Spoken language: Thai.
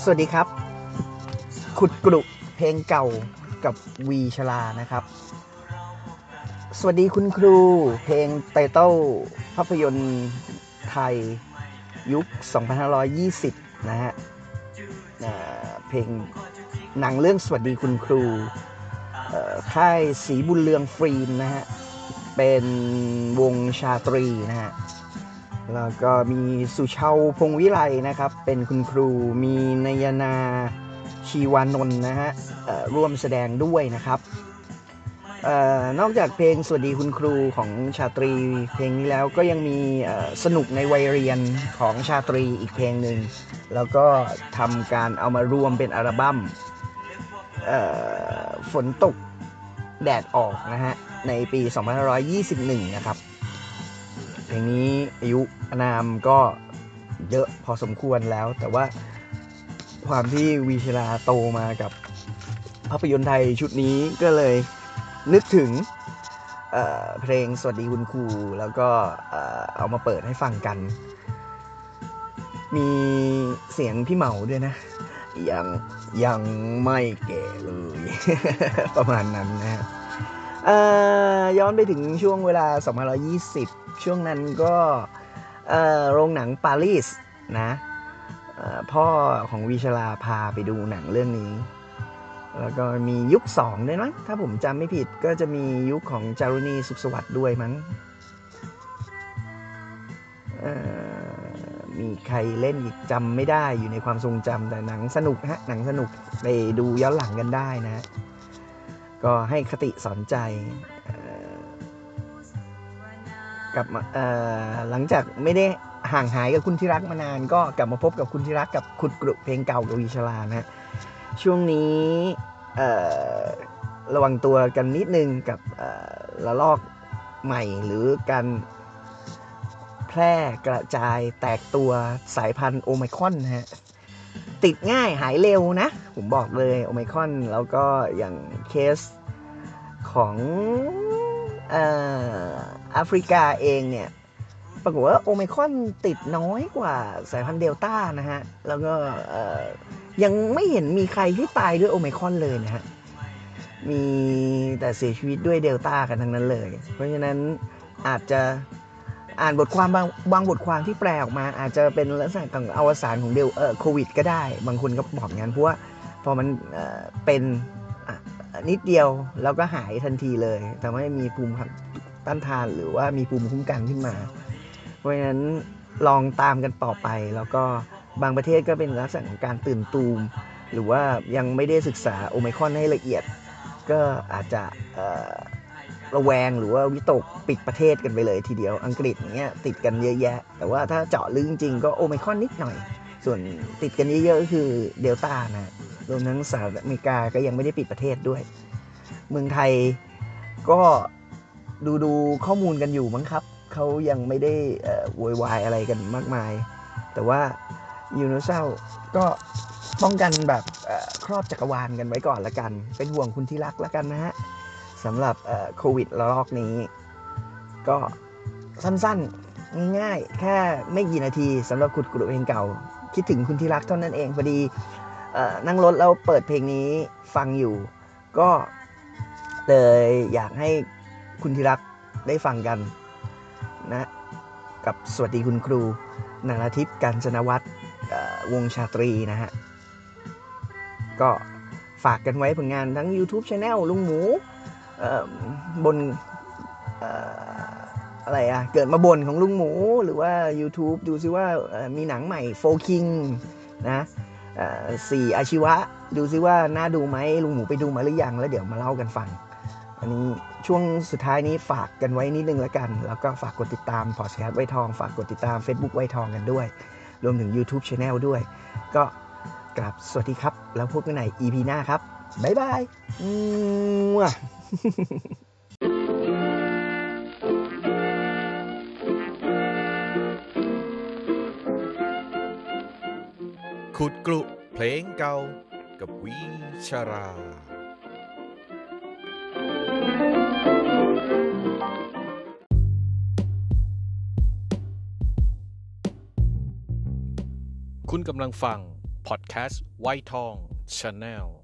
สวัสดีครับ ขุดกรุเพลงเก่ากับวีชลานะครับ สวัสดีคุณครูเพลงไตเติ้ลภาพยนตร์ไทยยุค 2520 นะฮะเอ่อเพลงหนังเรื่องสวัสดีคุณครูค่ายสีบุญเรืองฟิล์มนะฮะ เป็นวงชาตรีนะฮะ แล้วก็มีสุชาพงวิไลนะครับ เป็นคุณครูมีนยนาชีวานนท์นะฮะร่วมแสดงด้วยนะครับออนอกจากเพลงสวัสดีคุณครูของชาตรีเพลงนี้แล้วก็ยังมีสนุกในวัยเรียนของชาตรีอีกเพลงหนึ่ง แล้วก็ทำการเอามารวมเป็นอัลบั้มฝนตกแดดออกนะฮะในปี 2521 นะครับ เพลงนี้อายุอนามก็เยอะพอสมควรแล้ว แต่ว่าความที่วีชลาโตมากับภาพยนตร์ไทยชุดนี้ก็เลยนึกถึงเเพลงสวัสดีคุณครูแล้วก็เอามาเปิดให้ฟังกัน มีเสียงพี่เหมาด้วยนะยังยังไม่แก่เลย ประมาณนั้นนะฮะ ย้อนไปถึงช่วงเวลา2520 ช่วงนั้นก็โรงหนังปารีสนะพ่อของวิชลาพาไปดูหนังเรื่องนี้ แล้วก็มียุค 2 ด้วยมั้งถ้าผมจำไม่ผิดก็จะมียุคของจารุณีสุขสวัสดิ์ด้วยมั้งมีใครเล่นอีกจำไม่ได้อยู่ในความทรงจำแต่หนังสนุกฮะหนังสนุกไปดูย้อนหลังกันได้นะฮะ ก็ให้คติสอนใจกลับมาหลังจากไม่ได้ห่างหายกับคุณที่รักมานาน ก็กลับมาพบกับคุณที่รักกับขุดกรุเพลงเก่ากับวีชลานะฮะช่วงนี้ระวังตัวกันนิดนึงกับเอ่อระลอกใหม่หรือการแพร่กระจายแตกตัวสายพันธุ์โอไมคอนนะฮะ ติดง่ายหายเร็วนะ ผมบอกเลยโอไมคอนแล้วก็อย่างเคสของเอ่อแอฟริกาเองเนี่ย ปรากฏว่าโอไมคอนติดน้อยกว่าสายพันธุ์เดลต้านะฮะ แล้วก็เอ่อยังไม่เห็นมีใครที่ตายด้วยโอไมคอนเลยนะฮะ มีแต่เสียชีวิตด้วยเดลต้ากันทั้งนั้นเลย เพราะฉะนั้นอาจจะ อ่านบทความบางบางบทความที่แปลออกมา อาจจะเป็นลักษณะของอวสานของเดลเออโควิด ก็ได้ บางคนก็บอกงั้นเพราะว่าพอมันเเป็นนิดเดียวแล้วก็หายทันทีเลยทำให้มีภูมิต้านทานหรือว่ามีภูมิคุ้มกันขึ้นมา เพราะฉะนั้นลองตามกันต่อไป แล้วก็บางประเทศก็เป็นลักษณะของการตื่นตูม หรือว่ายังไม่ได้ศึกษาโอไมคอนให้ละเอียด ก็อาจจะ ระแวงหรือว่าวิตกปิดประเทศกันไปเลยทีเดียวอังกฤษเงี้ยติดกันเยอะแยะ แต่ว่าถ้าเจาะลึกจริงๆก็โอไมคอนนิดหน่อย ส่วนติดกันเยอะๆก็คือเดลต้านะรวมทั้งสหรัฐอเมริกาก็ยังไม่ได้ปิดประเทศด้วย เมืองไทยก็ดูดูข้อมูลกันอยู่มั้งครับเขายังไม่ได้เอ่อโวยวายอะไรกันมากมาย แต่ว่ายูโนเซลก็ป้องกันแบบครอบจักรวาลกันไว้ก่อนละกัน เป็นห่วงคุณที่รักละกันนะฮะ สำหรับเอ่อโควิดระลอกนี้ ก็สั้นๆ ง่ายๆ แค่ไม่กี่นาทีสำหรับขุดกลุ่เพลงเก่า คิดถึงคุณที่รักเท่านั้นเองพอดีเอ่อนั่งรถแล้วเปิดเพลงนี้ฟังอยู่ ก็เลยอยากให้คุณที่รักได้ฟังกันนะ กับสวัสดีคุณครูนาราทิพย์การจนวัฒน์เอ่อวงชาตรีนะฮะ ก็ฝากกันไว้ผลงานทั้ง YouTube Channel ลุงหมู บนอะไรอะเกิดมาบนของลุงหมูหรือว่า YouTube ดูซิว่ามีหนังใหม่โฟคิงนะสี่อาชีวะ ดูซิว่าน่าดูไหมลุงหมูไปดูมาหรือยังแล้วเดี๋ยวมาเล่ากันฟัง อันนี้ช่วงสุดท้ายนี้ฝากกันไว้นิดนึงแล้วกัน แล้วก็ฝากกดติดตามพอดแคสต์ไวทอง ฝากกดติดตาม Facebook ไวทองกันด้วย รวมถึง YouTube Channel ด้วย ก็กลับสวัสดีครับ แล้วพบกันใน EP หน้าครับ บ๊ายบายมั่วขุดกลุเพลงเก่ากับวีชราคุณกำลังฟัง พอดแคสต์ไวทองชาแนล